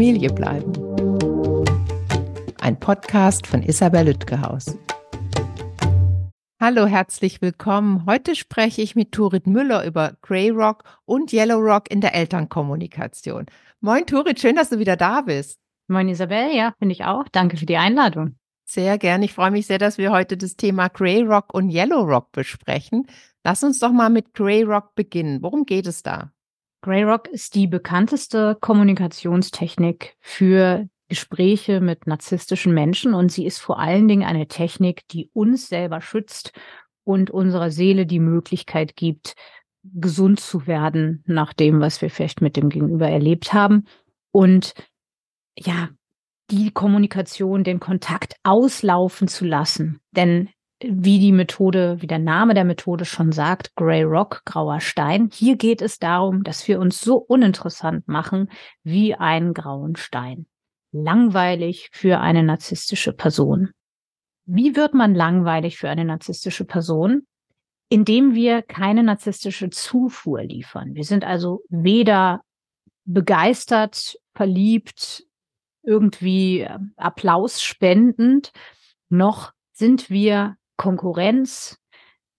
Familie bleiben. Ein Podcast von Isabel Lütgehaus. Hallo, herzlich willkommen. Heute spreche ich mit Turit Müller über Grey Rock und Yellow Rock in der Elternkommunikation. Moin Turit, schön, dass du wieder da bist. Moin Isabel, ja, finde ich auch. Danke für die Einladung. Sehr gern. Ich freue mich sehr, dass wir heute das Thema Grey Rock und Yellow Rock besprechen. Lass uns doch mal mit Grey Rock beginnen. Worum geht es da? Grey Rock ist die bekannteste Kommunikationstechnik für Gespräche mit narzisstischen Menschen und sie ist vor allen Dingen eine Technik, die uns selber schützt und unserer Seele die Möglichkeit gibt, gesund zu werden nach dem, was wir vielleicht mit dem Gegenüber erlebt haben und ja, die Kommunikation, den Kontakt auslaufen zu lassen. Denn wie die Methode, wie der Name der Methode schon sagt, Grey Rock, grauer Stein. Hier geht es darum, dass wir uns so uninteressant machen wie einen grauen Stein. Langweilig für eine narzisstische Person. Wie wird man langweilig für eine narzisstische Person? Indem wir keine narzisstische Zufuhr liefern. Wir sind also weder begeistert, verliebt, irgendwie äh, Applaus spendend, noch sind wir Konkurrenz,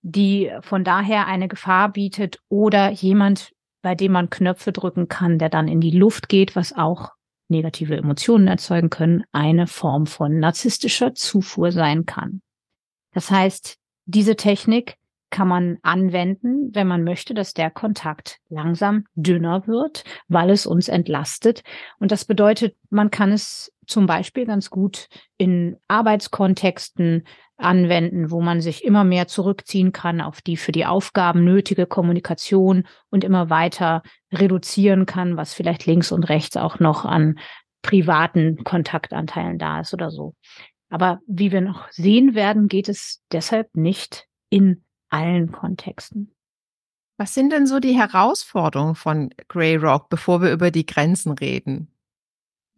die von daher eine Gefahr bietet oder jemand, bei dem man Knöpfe drücken kann, der dann in die Luft geht, was auch negative Emotionen erzeugen können, eine Form von narzisstischer Zufuhr sein kann. Das heißt, diese Technik kann man anwenden, wenn man möchte, dass der Kontakt langsam dünner wird, weil es uns entlastet. Und das bedeutet, man kann es zum Beispiel ganz gut in Arbeitskontexten anwenden, wo man sich immer mehr zurückziehen kann auf die für die Aufgaben nötige Kommunikation und immer weiter reduzieren kann, was vielleicht links und rechts auch noch an privaten Kontaktanteilen da ist oder so. Aber wie wir noch sehen werden, geht es deshalb nicht in allen Kontexten. Was sind denn so die Herausforderungen von Grey Rock, bevor wir über die Grenzen reden?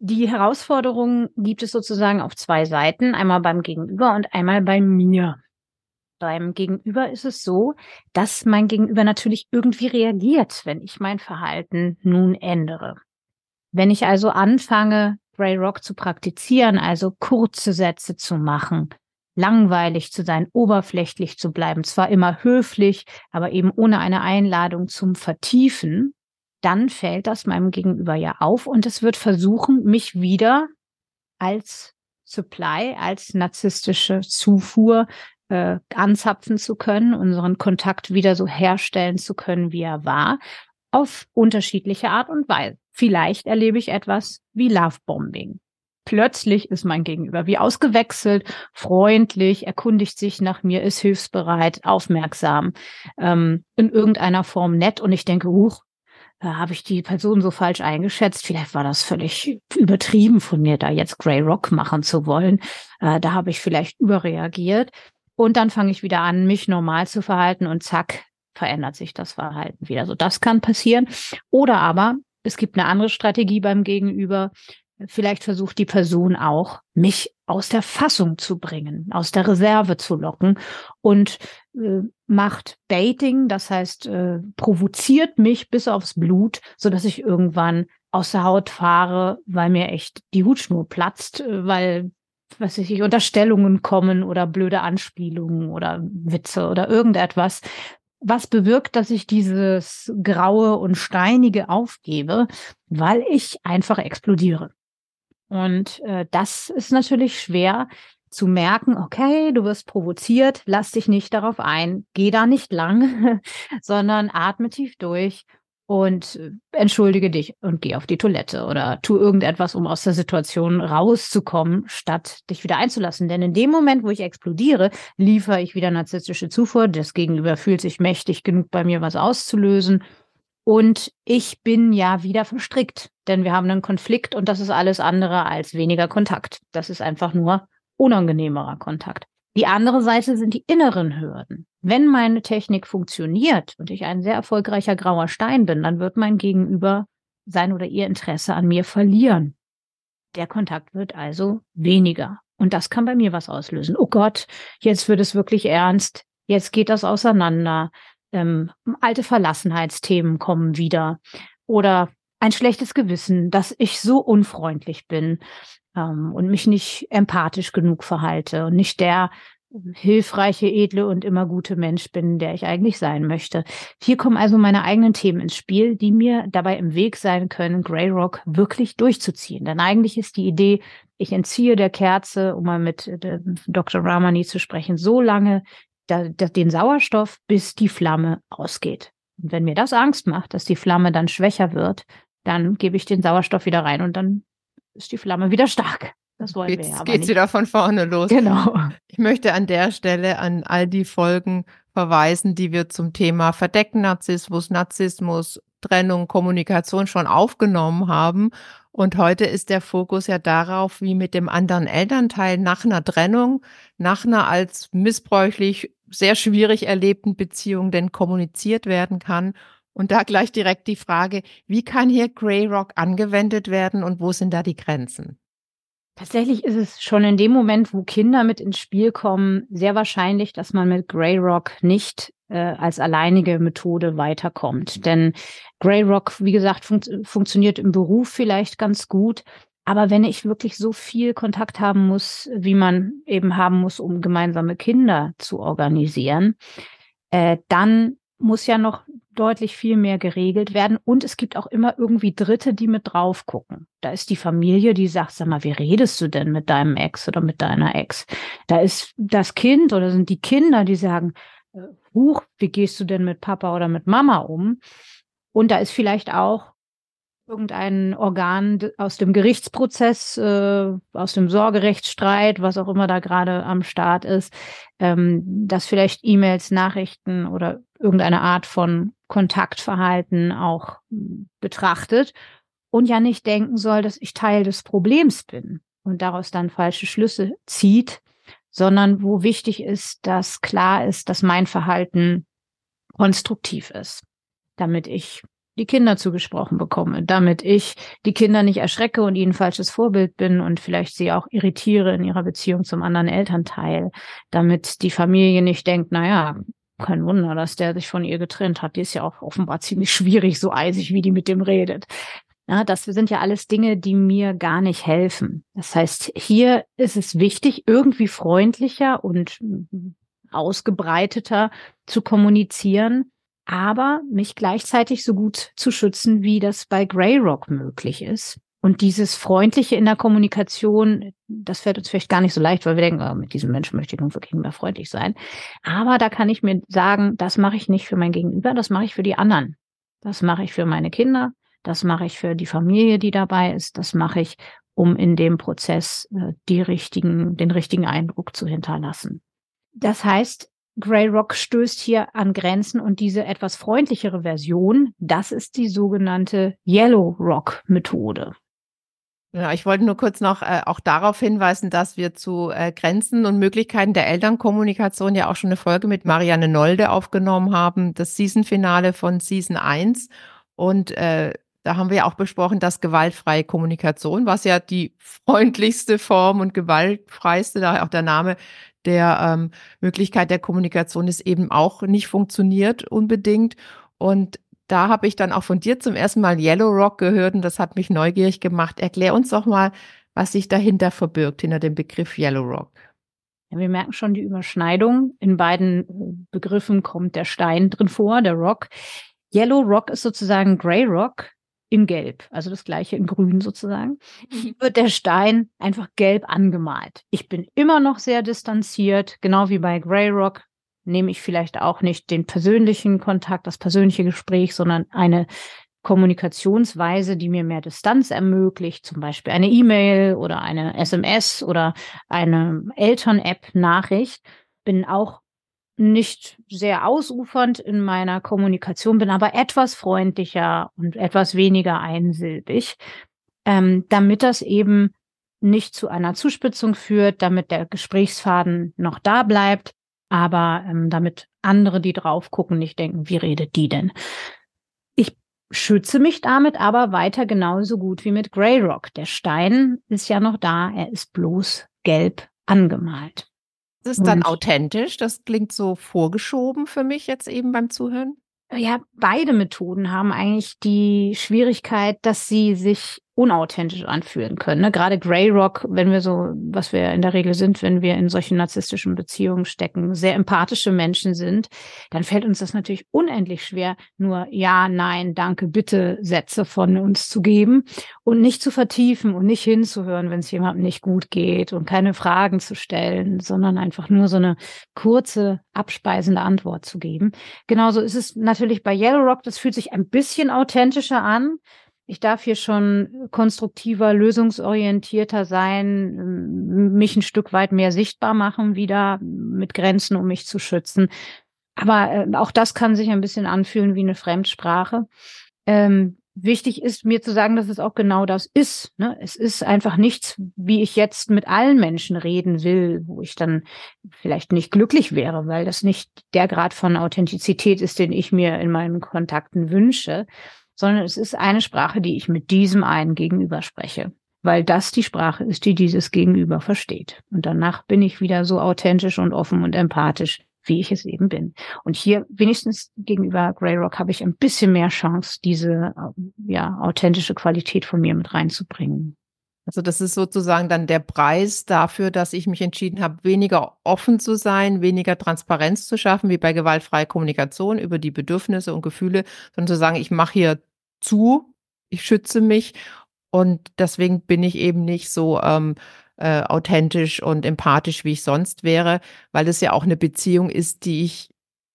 Die Herausforderungen gibt es sozusagen auf zwei Seiten, einmal beim Gegenüber und einmal bei mir. Beim Gegenüber ist es so, dass mein Gegenüber natürlich irgendwie reagiert, wenn ich mein Verhalten nun ändere. Wenn ich also anfange, Grey Rock zu praktizieren, also kurze Sätze zu machen, langweilig zu sein, oberflächlich zu bleiben, zwar immer höflich, aber eben ohne eine Einladung zum Vertiefen, dann fällt das meinem Gegenüber ja auf und es wird versuchen, mich wieder als Supply, als narzisstische Zufuhr äh, anzapfen zu können, unseren Kontakt wieder so herstellen zu können, wie er war, auf unterschiedliche Art und Weise. Vielleicht erlebe ich etwas wie Lovebombing. Plötzlich ist mein Gegenüber wie ausgewechselt, freundlich, erkundigt sich nach mir, ist hilfsbereit, aufmerksam, ähm, in irgendeiner Form nett. Und ich denke, huch, da habe ich die Person so falsch eingeschätzt. Vielleicht war das völlig übertrieben von mir, da jetzt Grey Rock machen zu wollen. Äh, da habe ich vielleicht überreagiert. Und dann fange ich wieder an, mich normal zu verhalten und zack, verändert sich das Verhalten wieder. So, das kann passieren. Oder aber es gibt eine andere Strategie beim Gegenüber. Vielleicht versucht die Person auch, mich aus der Fassung zu bringen, aus der Reserve zu locken und äh, macht Baiting, das heißt, äh, provoziert mich bis aufs Blut, so dass ich irgendwann aus der Haut fahre, weil mir echt die Hutschnur platzt, äh, weil was weiß ich, Unterstellungen kommen oder blöde Anspielungen oder Witze oder irgendetwas, was bewirkt, dass ich dieses Graue und Steinige aufgebe, weil ich einfach explodiere. Und äh, das ist natürlich schwer zu merken, okay, du wirst provoziert, lass dich nicht darauf ein, geh da nicht lang, sondern atme tief durch und äh, entschuldige dich und geh auf die Toilette oder tu irgendetwas, um aus der Situation rauszukommen, statt dich wieder einzulassen. Denn in dem Moment, wo ich explodiere, liefere ich wieder narzisstische Zufuhr. Das Gegenüber fühlt sich mächtig genug bei mir, was auszulösen. Und ich bin ja wieder verstrickt, denn wir haben einen Konflikt und das ist alles andere als weniger Kontakt. Das ist einfach nur unangenehmerer Kontakt. Die andere Seite sind die inneren Hürden. Wenn meine Technik funktioniert und ich ein sehr erfolgreicher grauer Stein bin, dann wird mein Gegenüber sein oder ihr Interesse an mir verlieren. Der Kontakt wird also weniger. Und das kann bei mir was auslösen. Oh Gott, jetzt wird es wirklich ernst. Jetzt geht das auseinander ähm, alte Verlassenheitsthemen kommen wieder oder ein schlechtes Gewissen, dass ich so unfreundlich bin ähm, und mich nicht empathisch genug verhalte und nicht der hilfreiche, edle und immer gute Mensch bin, der ich eigentlich sein möchte. Hier kommen also meine eigenen Themen ins Spiel, die mir dabei im Weg sein können, Grey Rock wirklich durchzuziehen. Denn eigentlich ist die Idee, ich entziehe der Kerze, um mal mit äh, Dr. Ramani zu sprechen, so lange da, da, den Sauerstoff, bis die Flamme ausgeht. Und wenn mir das Angst macht, dass die Flamme dann schwächer wird, dann gebe ich den Sauerstoff wieder rein und dann ist die Flamme wieder stark. Das wollen geht's, wir ja aber geht's nicht. wieder von vorne los. Genau. Ich möchte an der Stelle an all die Folgen verweisen, die wir zum Thema Verdecken Narzissmus, Narzissmus, Trennung, Kommunikation schon aufgenommen haben. Und heute ist der Fokus ja darauf, wie mit dem anderen Elternteil nach einer Trennung, nach einer als missbräuchlich sehr schwierig erlebten Beziehung denn kommuniziert werden kann. Und da gleich direkt die Frage, wie kann hier Grey Rock angewendet werden und wo sind da die Grenzen? Tatsächlich ist es schon in dem Moment, wo Kinder mit ins Spiel kommen, sehr wahrscheinlich, dass man mit Grey Rock nicht äh, als alleinige Methode weiterkommt. Denn Grey Rock, wie gesagt, fun funktioniert im Beruf vielleicht ganz gut. Aber wenn ich wirklich so viel Kontakt haben muss, wie man eben haben muss, um gemeinsame Kinder zu organisieren, äh, dann muss ja noch deutlich viel mehr geregelt werden. Und es gibt auch immer irgendwie Dritte, die mit drauf gucken. Da ist die Familie, die sagt, sag mal, wie redest du denn mit deinem Ex oder mit deiner Ex? Da ist das Kind oder sind die Kinder, die sagen, Huch, wie gehst du denn mit Papa oder mit Mama um? Und da ist vielleicht auch irgendein Organ aus dem Gerichtsprozess, äh, aus dem Sorgerechtsstreit, was auch immer da gerade am Start ist, ähm, dass vielleicht E-Mails, Nachrichten oder irgendeine Art von Kontaktverhalten auch betrachtet und ja nicht denken soll, dass ich Teil des Problems bin und daraus dann falsche Schlüsse zieht, sondern wo wichtig ist, dass klar ist, dass mein Verhalten konstruktiv ist, damit ich die Kinder zugesprochen bekomme, damit ich die Kinder nicht erschrecke und ihnen falsches Vorbild bin und vielleicht sie auch irritiere in ihrer Beziehung zum anderen Elternteil, damit die Familie nicht denkt, na ja, kein Wunder, dass der sich von ihr getrennt hat. Die ist ja auch offenbar ziemlich schwierig, so eisig, wie die mit dem redet. Ja, das sind ja alles Dinge, die mir gar nicht helfen. Das heißt, hier ist es wichtig, irgendwie freundlicher und ausgebreiteter zu kommunizieren, aber mich gleichzeitig so gut zu schützen, wie das bei Grey Rock möglich ist. Und dieses Freundliche in der Kommunikation, das fällt uns vielleicht gar nicht so leicht, weil wir denken, oh, mit diesem Menschen möchte ich nun wirklich mehr freundlich sein. Aber da kann ich mir sagen, das mache ich nicht für mein Gegenüber, das mache ich für die anderen. Das mache ich für meine Kinder, das mache ich für die Familie, die dabei ist, das mache ich, um in dem Prozess äh, die richtigen, den richtigen Eindruck zu hinterlassen. Das heißt, Grey Rock stößt hier an Grenzen und diese etwas freundlichere Version, das ist die sogenannte Yellow Rock Methode. Ja, ich wollte nur kurz noch äh, auch darauf hinweisen, dass wir zu äh, Grenzen und Möglichkeiten der Elternkommunikation ja auch schon eine Folge mit Marianne Nolde aufgenommen haben, das Season-Finale von Season 1. Und äh, da haben wir ja auch besprochen, dass gewaltfreie Kommunikation, was ja die freundlichste Form und gewaltfreiste, daher auch der Name der ähm, Möglichkeit der Kommunikation ist, eben auch nicht funktioniert unbedingt. Und da habe ich dann auch von dir zum ersten Mal Yellow Rock gehört und das hat mich neugierig gemacht. Erklär uns doch mal, was sich dahinter verbirgt, hinter dem Begriff Yellow Rock. Wir merken schon die Überschneidung. In beiden äh, Begriffen kommt der Stein drin vor, der Rock. Yellow Rock ist sozusagen Grey Rock in Gelb, also das gleiche in Grün sozusagen. Hier wird der Stein einfach gelb angemalt. Ich bin immer noch sehr distanziert, genau wie bei Grey Rock nehme ich vielleicht auch nicht den persönlichen Kontakt, das persönliche Gespräch, sondern eine Kommunikationsweise, die mir mehr Distanz ermöglicht, zum Beispiel eine E-Mail oder eine SMS oder eine Eltern-App-Nachricht. Bin auch nicht sehr ausufernd in meiner Kommunikation, bin aber etwas freundlicher und etwas weniger einsilbig, ähm, damit das eben nicht zu einer Zuspitzung führt, damit der Gesprächsfaden noch da bleibt aber ähm, damit andere, die drauf gucken, nicht denken, wie redet die denn? Ich schütze mich damit aber weiter genauso gut wie mit Grey Rock. Der Stein ist ja noch da, er ist bloß gelb angemalt. Das ist dann Und, authentisch, das klingt so vorgeschoben für mich jetzt eben beim Zuhören. ja, beide Methoden haben eigentlich die Schwierigkeit, dass sie sich unauthentisch anfühlen können. Ne? Gerade Grey Rock, wenn wir so, was wir in der Regel sind, wenn wir in solchen narzisstischen Beziehungen stecken, sehr empathische Menschen sind, dann fällt uns das natürlich unendlich schwer, nur ja, nein, danke, bitte Sätze von uns zu geben und nicht zu vertiefen und nicht hinzuhören, wenn es jemandem nicht gut geht und keine Fragen zu stellen, sondern einfach nur so eine kurze, abspeisende Antwort zu geben. Genauso ist es natürlich bei Yellow Rock, das fühlt sich ein bisschen authentischer an ich darf hier schon konstruktiver, lösungsorientierter sein, mich ein Stück weit mehr sichtbar machen, wieder mit Grenzen, um mich zu schützen. Aber äh, auch das kann sich ein bisschen anfühlen wie eine Fremdsprache. Ähm, wichtig ist mir zu sagen, dass es auch genau das ist. Ne? Es ist einfach nichts, wie ich jetzt mit allen Menschen reden will, wo ich dann vielleicht nicht glücklich wäre, weil das nicht der Grad von Authentizität ist, den ich mir in meinen Kontakten wünsche sondern es ist eine Sprache, die ich mit diesem einen Gegenüber spreche, weil das die Sprache ist, die dieses Gegenüber versteht. Und danach bin ich wieder so authentisch und offen und empathisch, wie ich es eben bin. Und hier wenigstens gegenüber Grey Rock habe ich ein bisschen mehr Chance, diese ja authentische Qualität von mir mit reinzubringen. Also das ist sozusagen dann der Preis dafür, dass ich mich entschieden habe, weniger offen zu sein, weniger Transparenz zu schaffen, wie bei gewaltfreier Kommunikation über die Bedürfnisse und Gefühle, sondern zu sagen, ich mache hier zu, ich schütze mich und deswegen bin ich eben nicht so ähm, äh, authentisch und empathisch, wie ich sonst wäre, weil es ja auch eine Beziehung ist, die ich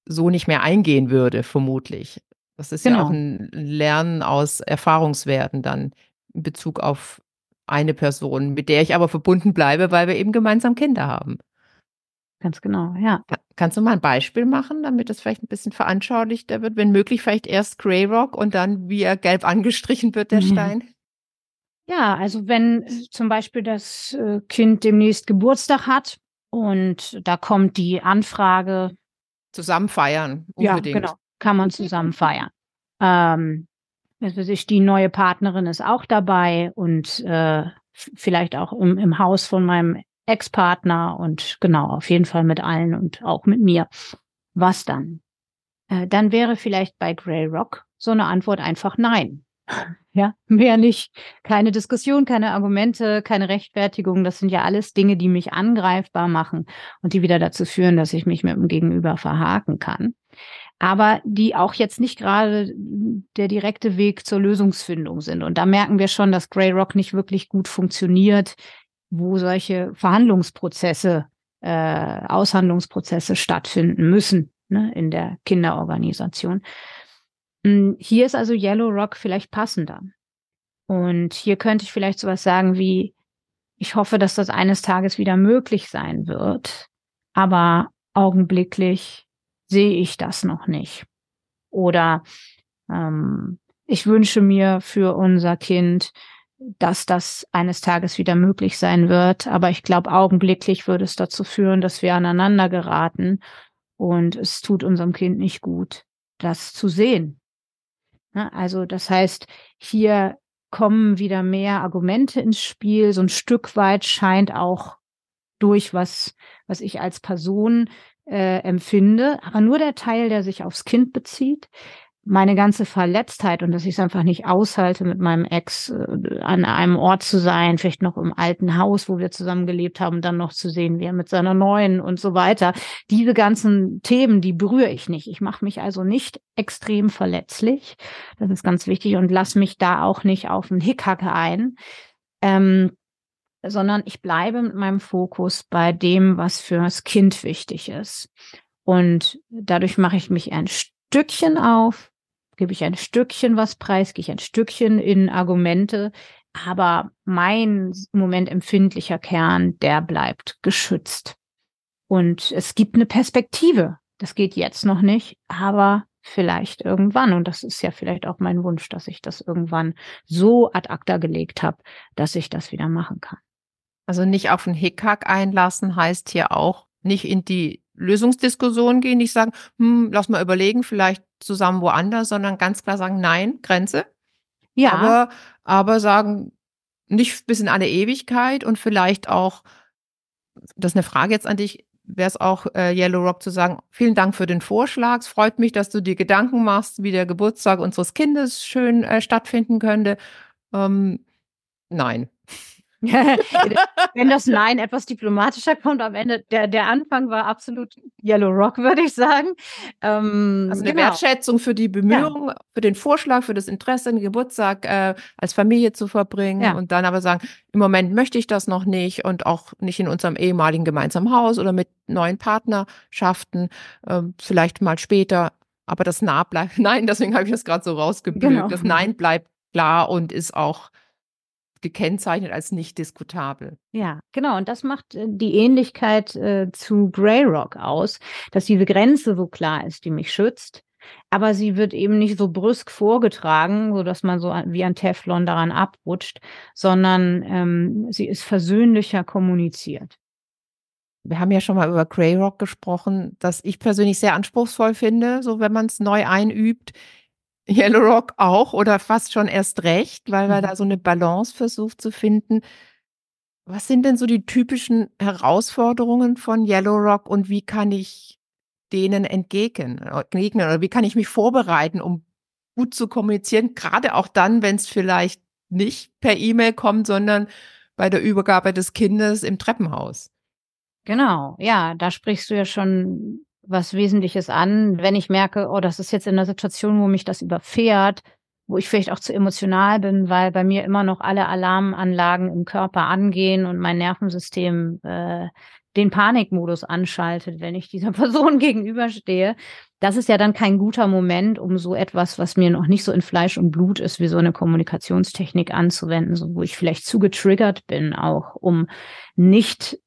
so nicht mehr eingehen würde, vermutlich. Das ist genau. ja auch ein Lernen aus Erfahrungswerten dann in Bezug auf eine Person, mit der ich aber verbunden bleibe, weil wir eben gemeinsam Kinder haben. Ganz genau, ja. Kannst du mal ein Beispiel machen, damit das vielleicht ein bisschen veranschaulichter wird? Wenn möglich, vielleicht erst Grey Rock und dann, wie er gelb angestrichen wird, der mhm. Stein? Ja, also wenn zum Beispiel das äh, Kind demnächst Geburtstag hat und da kommt die Anfrage. Zusammen feiern, unbedingt. Ja, genau. Kann man zusammen feiern. Ähm, ich, die neue Partnerin ist auch dabei und äh, vielleicht auch im, im Haus von meinem Ex-Partner und genau, auf jeden Fall mit allen und auch mit mir. Was dann? Äh, dann wäre vielleicht bei Grey Rock so eine Antwort einfach nein. Ja, mehr nicht. Keine Diskussion, keine Argumente, keine Rechtfertigung. Das sind ja alles Dinge, die mich angreifbar machen und die wieder dazu führen, dass ich mich mit dem Gegenüber verhaken kann aber die auch jetzt nicht gerade der direkte Weg zur Lösungsfindung sind. Und da merken wir schon, dass Grey Rock nicht wirklich gut funktioniert, wo solche Verhandlungsprozesse, äh, Aushandlungsprozesse stattfinden müssen ne, in der Kinderorganisation. Hm, hier ist also Yellow Rock vielleicht passender. Und hier könnte ich vielleicht sowas sagen wie, ich hoffe, dass das eines Tages wieder möglich sein wird, aber augenblicklich sehe ich das noch nicht. Oder ähm, ich wünsche mir für unser Kind, dass das eines Tages wieder möglich sein wird. Aber ich glaube, augenblicklich würde es dazu führen, dass wir aneinander geraten. Und es tut unserem Kind nicht gut, das zu sehen. Also das heißt, hier kommen wieder mehr Argumente ins Spiel. So ein Stück weit scheint auch durch was, was ich als Person äh, empfinde, aber nur der Teil, der sich aufs Kind bezieht. Meine ganze Verletztheit und dass ich es einfach nicht aushalte, mit meinem Ex äh, an einem Ort zu sein, vielleicht noch im alten Haus, wo wir zusammen gelebt haben, dann noch zu sehen, wie er mit seiner neuen und so weiter. Diese ganzen Themen, die berühre ich nicht. Ich mache mich also nicht extrem verletzlich. Das ist ganz wichtig und lass mich da auch nicht auf einen Hickhacke ein. Ähm, sondern ich bleibe mit meinem Fokus bei dem, was fürs Kind wichtig ist. Und dadurch mache ich mich ein Stückchen auf, gebe ich ein Stückchen was preis, gehe ich ein Stückchen in Argumente, aber mein im Moment empfindlicher Kern, der bleibt geschützt. Und es gibt eine Perspektive. Das geht jetzt noch nicht, aber vielleicht irgendwann. Und das ist ja vielleicht auch mein Wunsch, dass ich das irgendwann so ad acta gelegt habe, dass ich das wieder machen kann. Also nicht auf einen Hickhack einlassen heißt hier auch nicht in die Lösungsdiskussion gehen, nicht sagen, hm, lass mal überlegen, vielleicht zusammen woanders, sondern ganz klar sagen, nein, Grenze. Ja. Aber, aber sagen, nicht bis in alle Ewigkeit und vielleicht auch, das ist eine Frage jetzt an dich, wäre es auch äh, Yellow Rock zu sagen, vielen Dank für den Vorschlag. Es freut mich, dass du dir Gedanken machst, wie der Geburtstag unseres Kindes schön äh, stattfinden könnte. Ähm, nein. Wenn das Nein etwas diplomatischer kommt, am Ende, der, der Anfang war absolut Yellow Rock, würde ich sagen. Ähm, also eine genau. Wertschätzung für die Bemühungen, ja. für den Vorschlag, für das Interesse, den Geburtstag äh, als Familie zu verbringen ja. und dann aber sagen, im Moment möchte ich das noch nicht und auch nicht in unserem ehemaligen gemeinsamen Haus oder mit neuen Partnerschaften, äh, vielleicht mal später. Aber das Nah bleibt, nein, deswegen habe ich das gerade so rausgebügelt. Genau. Das Nein bleibt klar und ist auch gekennzeichnet als nicht diskutabel. Ja, genau. Und das macht äh, die Ähnlichkeit äh, zu Grey Rock aus, dass diese Grenze so klar ist, die mich schützt. Aber sie wird eben nicht so brüsk vorgetragen, so dass man so wie ein Teflon daran abrutscht, sondern ähm, sie ist versöhnlicher kommuniziert. Wir haben ja schon mal über Grey Rock gesprochen, das ich persönlich sehr anspruchsvoll finde, so wenn man es neu einübt. Yellow Rock auch oder fast schon erst recht, weil man mhm. da so eine Balance versucht zu finden. Was sind denn so die typischen Herausforderungen von Yellow Rock und wie kann ich denen entgegnen, entgegnen oder wie kann ich mich vorbereiten, um gut zu kommunizieren, gerade auch dann, wenn es vielleicht nicht per E-Mail kommt, sondern bei der Übergabe des Kindes im Treppenhaus. Genau, ja, da sprichst du ja schon was Wesentliches an. Wenn ich merke, oh, das ist jetzt in einer Situation, wo mich das überfährt, wo ich vielleicht auch zu emotional bin, weil bei mir immer noch alle Alarmanlagen im Körper angehen und mein Nervensystem äh, den Panikmodus anschaltet, wenn ich dieser Person gegenüberstehe. Das ist ja dann kein guter Moment, um so etwas, was mir noch nicht so in Fleisch und Blut ist, wie so eine Kommunikationstechnik anzuwenden, so wo ich vielleicht zu getriggert bin, auch um nicht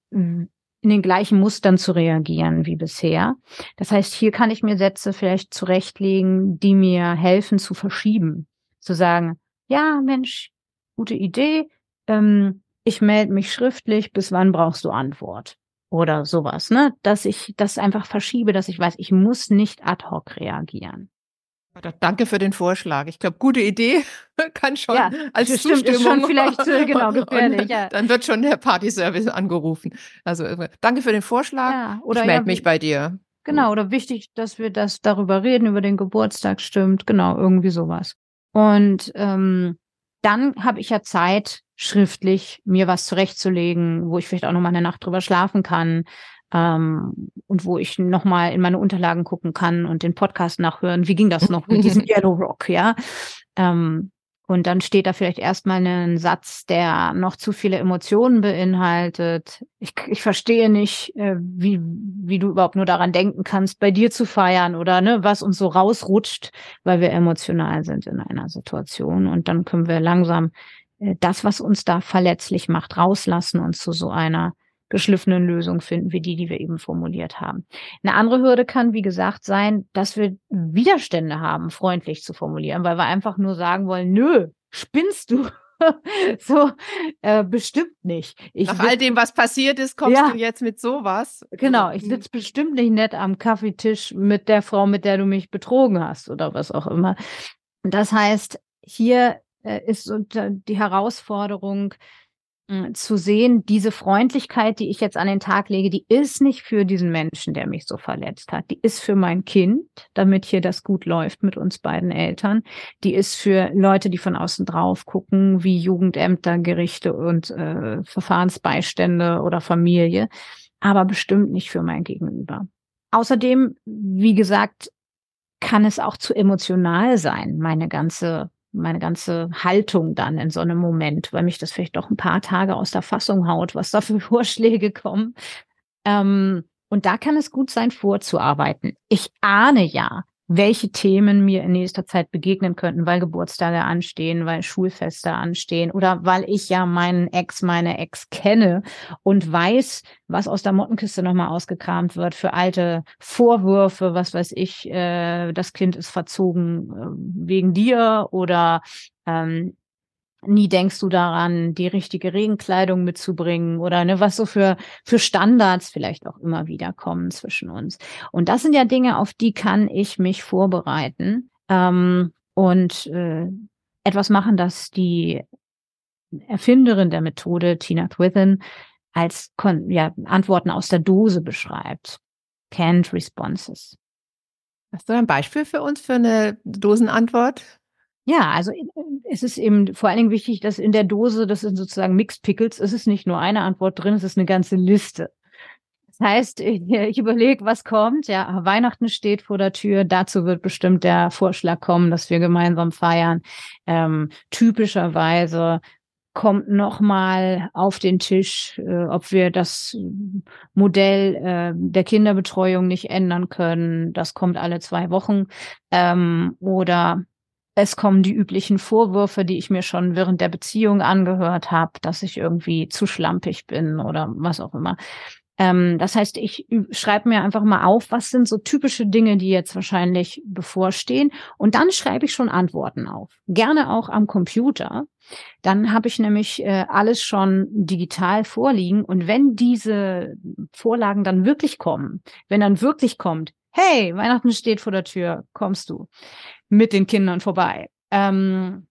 in den gleichen Mustern zu reagieren wie bisher. Das heißt, hier kann ich mir Sätze vielleicht zurechtlegen, die mir helfen zu verschieben. Zu sagen, ja, Mensch, gute Idee, ähm, ich melde mich schriftlich, bis wann brauchst du Antwort? Oder sowas, ne? Dass ich das einfach verschiebe, dass ich weiß, ich muss nicht ad hoc reagieren. Danke für den Vorschlag. Ich glaube, gute Idee kann schon ja, als stimmt, Zustimmung. Ist schon vielleicht äh, genau gefährlich. Ja. Dann wird schon der Partyservice angerufen. Also äh, danke für den Vorschlag. Ja, oder ich melde mich bei dir. Genau, oder wichtig, dass wir das darüber reden, über den Geburtstag stimmt. Genau, irgendwie sowas. Und ähm, dann habe ich ja Zeit, schriftlich mir was zurechtzulegen, wo ich vielleicht auch noch mal eine Nacht drüber schlafen kann, ähm, und wo ich nochmal in meine Unterlagen gucken kann und den Podcast nachhören. Wie ging das noch mit diesem Yellow Rock, ja? Ähm, und dann steht da vielleicht erstmal ein Satz, der noch zu viele Emotionen beinhaltet. Ich, ich verstehe nicht, äh, wie, wie du überhaupt nur daran denken kannst, bei dir zu feiern oder ne, was uns so rausrutscht, weil wir emotional sind in einer Situation. Und dann können wir langsam äh, das, was uns da verletzlich macht, rauslassen und zu so einer geschliffenen Lösung finden, wie die, die wir eben formuliert haben. Eine andere Hürde kann, wie gesagt, sein, dass wir Widerstände haben, freundlich zu formulieren, weil wir einfach nur sagen wollen, nö, spinnst du? so äh, bestimmt nicht. Ich Nach all dem, was passiert ist, kommst ja, du jetzt mit sowas. Genau, ich sitze bestimmt nicht nett am Kaffeetisch mit der Frau, mit der du mich betrogen hast oder was auch immer. Das heißt, hier äh, ist die Herausforderung, zu sehen, diese Freundlichkeit, die ich jetzt an den Tag lege, die ist nicht für diesen Menschen, der mich so verletzt hat. Die ist für mein Kind, damit hier das gut läuft mit uns beiden Eltern. Die ist für Leute, die von außen drauf gucken, wie Jugendämter, Gerichte und äh, Verfahrensbeistände oder Familie, aber bestimmt nicht für mein Gegenüber. Außerdem, wie gesagt, kann es auch zu emotional sein, meine ganze meine ganze Haltung dann in so einem Moment, weil mich das vielleicht doch ein paar Tage aus der Fassung haut, was da für Vorschläge kommen. Ähm, und da kann es gut sein, vorzuarbeiten. Ich ahne ja, welche Themen mir in nächster Zeit begegnen könnten, weil Geburtstage anstehen, weil Schulfeste anstehen oder weil ich ja meinen Ex, meine Ex kenne und weiß, was aus der Mottenkiste nochmal ausgekramt wird für alte Vorwürfe, was weiß ich, äh, das Kind ist verzogen äh, wegen dir oder ähm, nie denkst du daran, die richtige Regenkleidung mitzubringen oder ne, was so für, für Standards vielleicht auch immer wieder kommen zwischen uns. Und das sind ja Dinge, auf die kann ich mich vorbereiten ähm, und äh, etwas machen, dass die Erfinderin der Methode, Tina Twithen, als ja, Antworten aus der Dose beschreibt. Canned Responses. Hast du ein Beispiel für uns für eine Dosenantwort? Ja, also es ist eben vor allen Dingen wichtig, dass in der Dose, das sind sozusagen Mixed Pickles, es ist nicht nur eine Antwort drin, es ist eine ganze Liste. Das heißt, ich, ich überlege, was kommt. Ja, Weihnachten steht vor der Tür. Dazu wird bestimmt der Vorschlag kommen, dass wir gemeinsam feiern. Ähm, typischerweise kommt nochmal auf den Tisch, äh, ob wir das Modell äh, der Kinderbetreuung nicht ändern können. Das kommt alle zwei Wochen. Ähm, oder es kommen die üblichen Vorwürfe, die ich mir schon während der Beziehung angehört habe, dass ich irgendwie zu schlampig bin oder was auch immer. Ähm, das heißt, ich schreibe mir einfach mal auf, was sind so typische Dinge, die jetzt wahrscheinlich bevorstehen. Und dann schreibe ich schon Antworten auf. Gerne auch am Computer. Dann habe ich nämlich äh, alles schon digital vorliegen. Und wenn diese Vorlagen dann wirklich kommen, wenn dann wirklich kommt, hey, Weihnachten steht vor der Tür, kommst du mit den Kindern vorbei, ähm,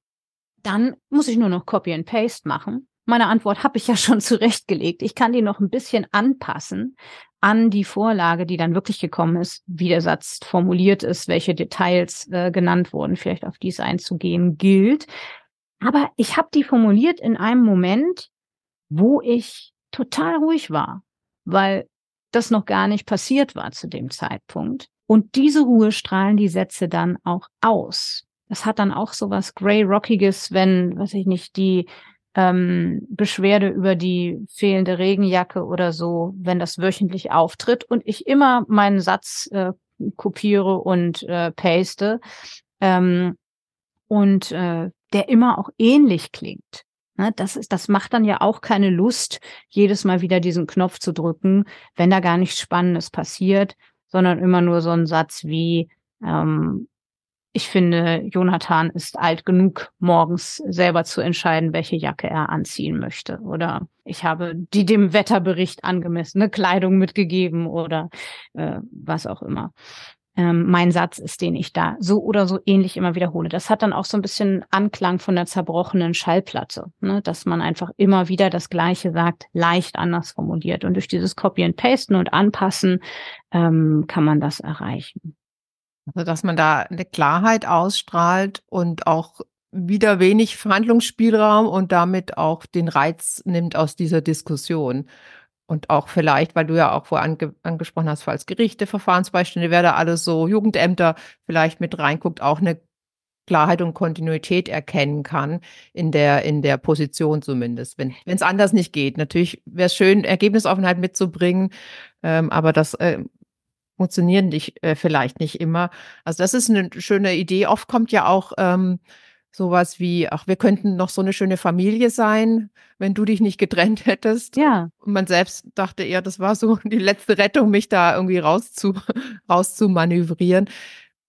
dann muss ich nur noch Copy and Paste machen meine Antwort habe ich ja schon zurechtgelegt. Ich kann die noch ein bisschen anpassen an die Vorlage, die dann wirklich gekommen ist, wie der Satz formuliert ist, welche Details äh, genannt wurden, vielleicht auf dies einzugehen gilt. Aber ich habe die formuliert in einem Moment, wo ich total ruhig war, weil das noch gar nicht passiert war zu dem Zeitpunkt. Und diese Ruhe strahlen die Sätze dann auch aus. Das hat dann auch so was Grey Rockiges, wenn, weiß ich nicht, die ähm, Beschwerde über die fehlende Regenjacke oder so, wenn das wöchentlich auftritt und ich immer meinen Satz äh, kopiere und äh, paste ähm, und äh, der immer auch ähnlich klingt. Ne, das ist, das macht dann ja auch keine Lust, jedes Mal wieder diesen Knopf zu drücken, wenn da gar nichts Spannendes passiert, sondern immer nur so ein Satz wie ähm, ich finde, Jonathan ist alt genug, morgens selber zu entscheiden, welche Jacke er anziehen möchte. Oder ich habe die dem Wetterbericht angemessene Kleidung mitgegeben oder äh, was auch immer. Ähm, mein Satz ist, den ich da so oder so ähnlich immer wiederhole. Das hat dann auch so ein bisschen Anklang von der zerbrochenen Schallplatte, ne? dass man einfach immer wieder das Gleiche sagt, leicht anders formuliert. Und durch dieses Copy and Pasten und Anpassen ähm, kann man das erreichen. Also, dass man da eine Klarheit ausstrahlt und auch wieder wenig Verhandlungsspielraum und damit auch den Reiz nimmt aus dieser Diskussion. Und auch vielleicht, weil du ja auch vorher ange angesprochen hast, falls Gerichte, Verfahrensbeistände, wer da alles so Jugendämter vielleicht mit reinguckt, auch eine Klarheit und Kontinuität erkennen kann, in der, in der Position zumindest, wenn es anders nicht geht. Natürlich wäre es schön, Ergebnisoffenheit mitzubringen, ähm, aber das äh, funktionieren nicht, äh, vielleicht nicht immer. Also das ist eine schöne Idee. Oft kommt ja auch ähm, sowas wie, ach, wir könnten noch so eine schöne Familie sein, wenn du dich nicht getrennt hättest. Ja. Und man selbst dachte eher, das war so die letzte Rettung, mich da irgendwie rauszu, rauszumanövrieren.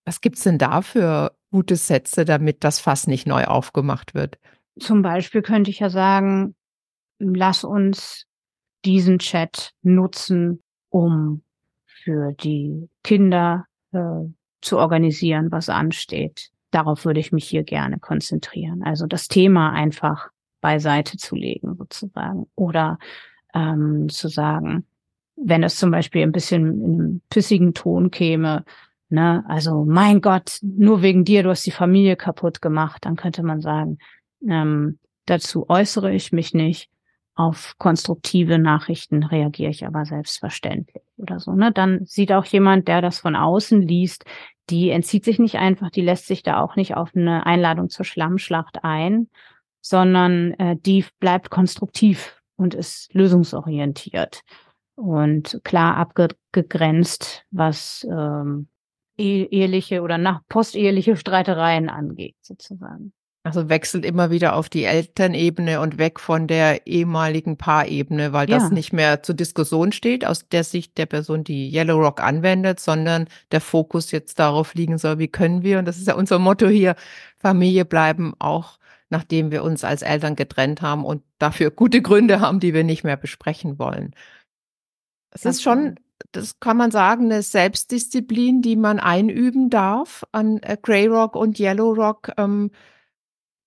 Was gibt's denn da für gute Sätze, damit das Fass nicht neu aufgemacht wird? Zum Beispiel könnte ich ja sagen, lass uns diesen Chat nutzen, um für die Kinder äh, zu organisieren, was ansteht. Darauf würde ich mich hier gerne konzentrieren. Also das Thema einfach beiseite zu legen sozusagen oder ähm, zu sagen, wenn es zum Beispiel ein bisschen in einem pissigen Ton käme, ne, also mein Gott, nur wegen dir, du hast die Familie kaputt gemacht, dann könnte man sagen, ähm, dazu äußere ich mich nicht, auf konstruktive Nachrichten reagiere ich aber selbstverständlich oder so. Ne? Dann sieht auch jemand, der das von außen liest, die entzieht sich nicht einfach, die lässt sich da auch nicht auf eine Einladung zur Schlammschlacht ein, sondern äh, die bleibt konstruktiv und ist lösungsorientiert und klar abgegrenzt, was ähm, eheliche oder nach posteheliche Streitereien angeht, sozusagen. Also wechselt immer wieder auf die Elternebene und weg von der ehemaligen Paarebene, weil das ja. nicht mehr zur Diskussion steht aus der Sicht der Person, die Yellow Rock anwendet, sondern der Fokus jetzt darauf liegen soll, wie können wir, und das ist ja unser Motto hier, Familie bleiben, auch nachdem wir uns als Eltern getrennt haben und dafür gute Gründe haben, die wir nicht mehr besprechen wollen. Es ist schon, das kann man sagen, eine Selbstdisziplin, die man einüben darf an äh, Grey Rock und Yellow Rock. Ähm,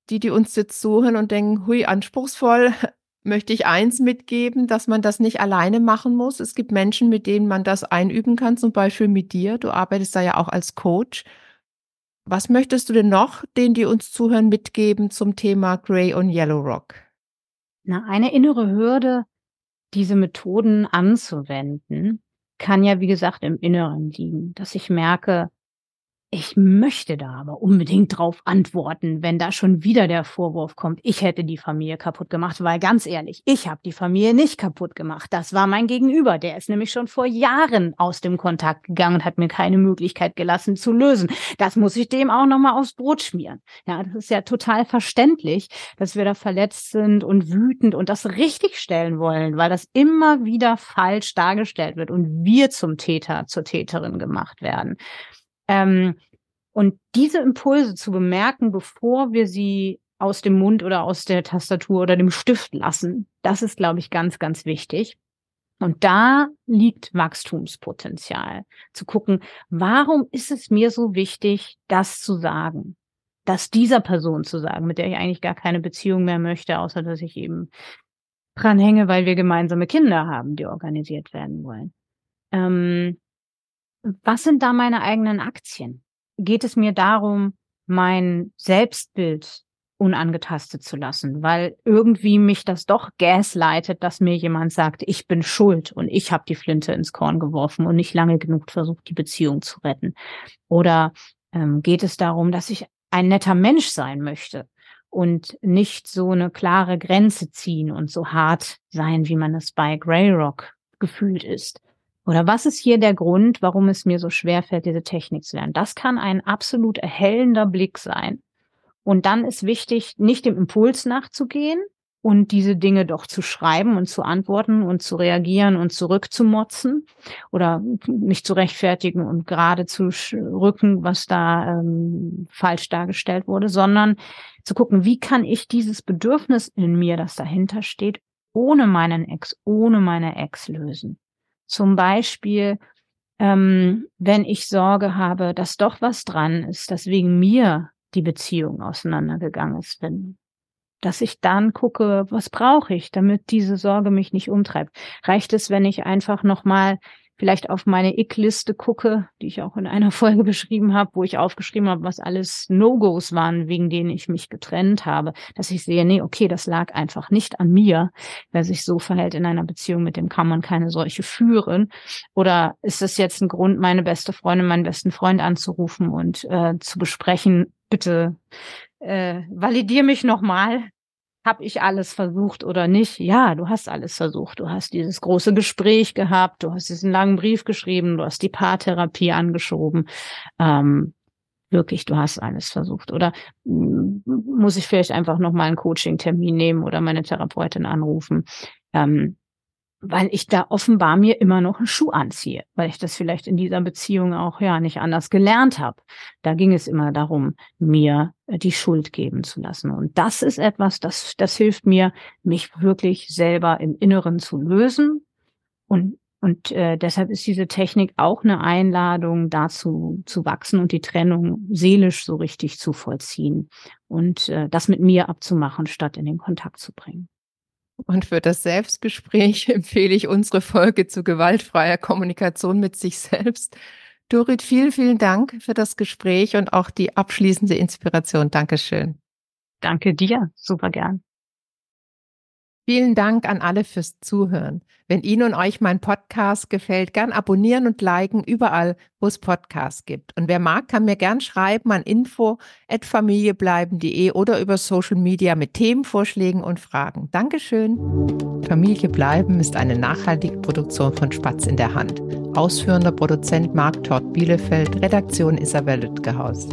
die, die uns jetzt suchen und denken, hui, anspruchsvoll, möchte ich eins mitgeben, dass man das nicht alleine machen muss. Es gibt Menschen, mit denen man das einüben kann, zum Beispiel mit dir. Du arbeitest da ja auch als Coach. Was möchtest du denn noch, denen, die uns zuhören, mitgeben zum Thema Grey und Yellow Rock? Na, eine innere Hürde, diese Methoden anzuwenden, kann ja, wie gesagt, im Inneren liegen, dass ich merke, ich möchte da aber unbedingt drauf antworten, wenn da schon wieder der Vorwurf kommt, ich hätte die Familie kaputt gemacht, weil ganz ehrlich, ich habe die Familie nicht kaputt gemacht. Das war mein Gegenüber, der ist nämlich schon vor Jahren aus dem Kontakt gegangen und hat mir keine Möglichkeit gelassen zu lösen. Das muss ich dem auch noch mal aufs Brot schmieren. Ja, das ist ja total verständlich, dass wir da verletzt sind und wütend und das richtig stellen wollen, weil das immer wieder falsch dargestellt wird und wir zum Täter, zur Täterin gemacht werden. Ähm, und diese Impulse zu bemerken, bevor wir sie aus dem Mund oder aus der Tastatur oder dem Stift lassen, das ist, glaube ich, ganz, ganz wichtig. Und da liegt Wachstumspotenzial. Zu gucken, warum ist es mir so wichtig, das zu sagen? Das dieser Person zu sagen, mit der ich eigentlich gar keine Beziehung mehr möchte, außer dass ich eben dranhänge, weil wir gemeinsame Kinder haben, die organisiert werden wollen. Ähm, was sind da meine eigenen Aktien? Geht es mir darum, mein Selbstbild unangetastet zu lassen, weil irgendwie mich das doch gaslightet, dass mir jemand sagt, ich bin schuld und ich habe die Flinte ins Korn geworfen und nicht lange genug versucht, die Beziehung zu retten. Oder ähm, geht es darum, dass ich ein netter Mensch sein möchte und nicht so eine klare Grenze ziehen und so hart sein, wie man es bei Grey Rock gefühlt ist. Oder was ist hier der Grund, warum es mir so schwer fällt, diese Technik zu lernen? Das kann ein absolut erhellender Blick sein. Und dann ist wichtig, nicht dem Impuls nachzugehen und diese Dinge doch zu schreiben und zu antworten und zu reagieren und zurückzumotzen oder mich zu rechtfertigen und gerade zu rücken, was da ähm, falsch dargestellt wurde, sondern zu gucken, wie kann ich dieses Bedürfnis in mir, das dahinter steht, ohne meinen Ex, ohne meine Ex lösen. Zum Beispiel, ähm, wenn ich Sorge habe, dass doch was dran ist, dass wegen mir die Beziehung auseinandergegangen ist, wenn, dass ich dann gucke, was brauche ich, damit diese Sorge mich nicht umtreibt. Reicht es, wenn ich einfach nochmal vielleicht auf meine Ick-Liste gucke, die ich auch in einer Folge beschrieben habe, wo ich aufgeschrieben habe, was alles No-Gos waren, wegen denen ich mich getrennt habe, dass ich sehe, nee, okay, das lag einfach nicht an mir. Wer sich so verhält in einer Beziehung, mit dem kann man keine solche führen. Oder ist es jetzt ein Grund, meine beste Freundin, meinen besten Freund anzurufen und äh, zu besprechen, bitte äh, validier mich nochmal, habe ich alles versucht oder nicht? Ja, du hast alles versucht. Du hast dieses große Gespräch gehabt, du hast diesen langen Brief geschrieben, du hast die Paartherapie angeschoben. Ähm, wirklich, du hast alles versucht. Oder mm, muss ich vielleicht einfach noch mal einen Coaching-Termin nehmen oder meine Therapeutin anrufen? Ähm, weil ich da offenbar mir immer noch einen Schuh anziehe, weil ich das vielleicht in dieser Beziehung auch ja nicht anders gelernt habe. Da ging es immer darum, mir äh, die Schuld geben zu lassen. Und das ist etwas, das, das hilft mir, mich wirklich selber im Inneren zu lösen. Und, und äh, deshalb ist diese Technik auch eine Einladung dazu zu wachsen und die Trennung seelisch so richtig zu vollziehen und äh, das mit mir abzumachen, statt in den Kontakt zu bringen. Und für das Selbstgespräch empfehle ich unsere Folge zu gewaltfreier Kommunikation mit sich selbst. Dorit, vielen, vielen Dank für das Gespräch und auch die abschließende Inspiration. Dankeschön. Danke dir. Super gern. Vielen Dank an alle fürs Zuhören. Wenn Ihnen und euch mein Podcast gefällt, gern abonnieren und liken überall, wo es Podcasts gibt. Und wer mag, kann mir gern schreiben an info@familiebleiben.de oder über Social Media mit Themenvorschlägen und Fragen. Dankeschön. Familie bleiben ist eine nachhaltige Produktion von Spatz in der Hand. Ausführender Produzent Marc Todd Bielefeld, Redaktion Isabel Lütgehaus.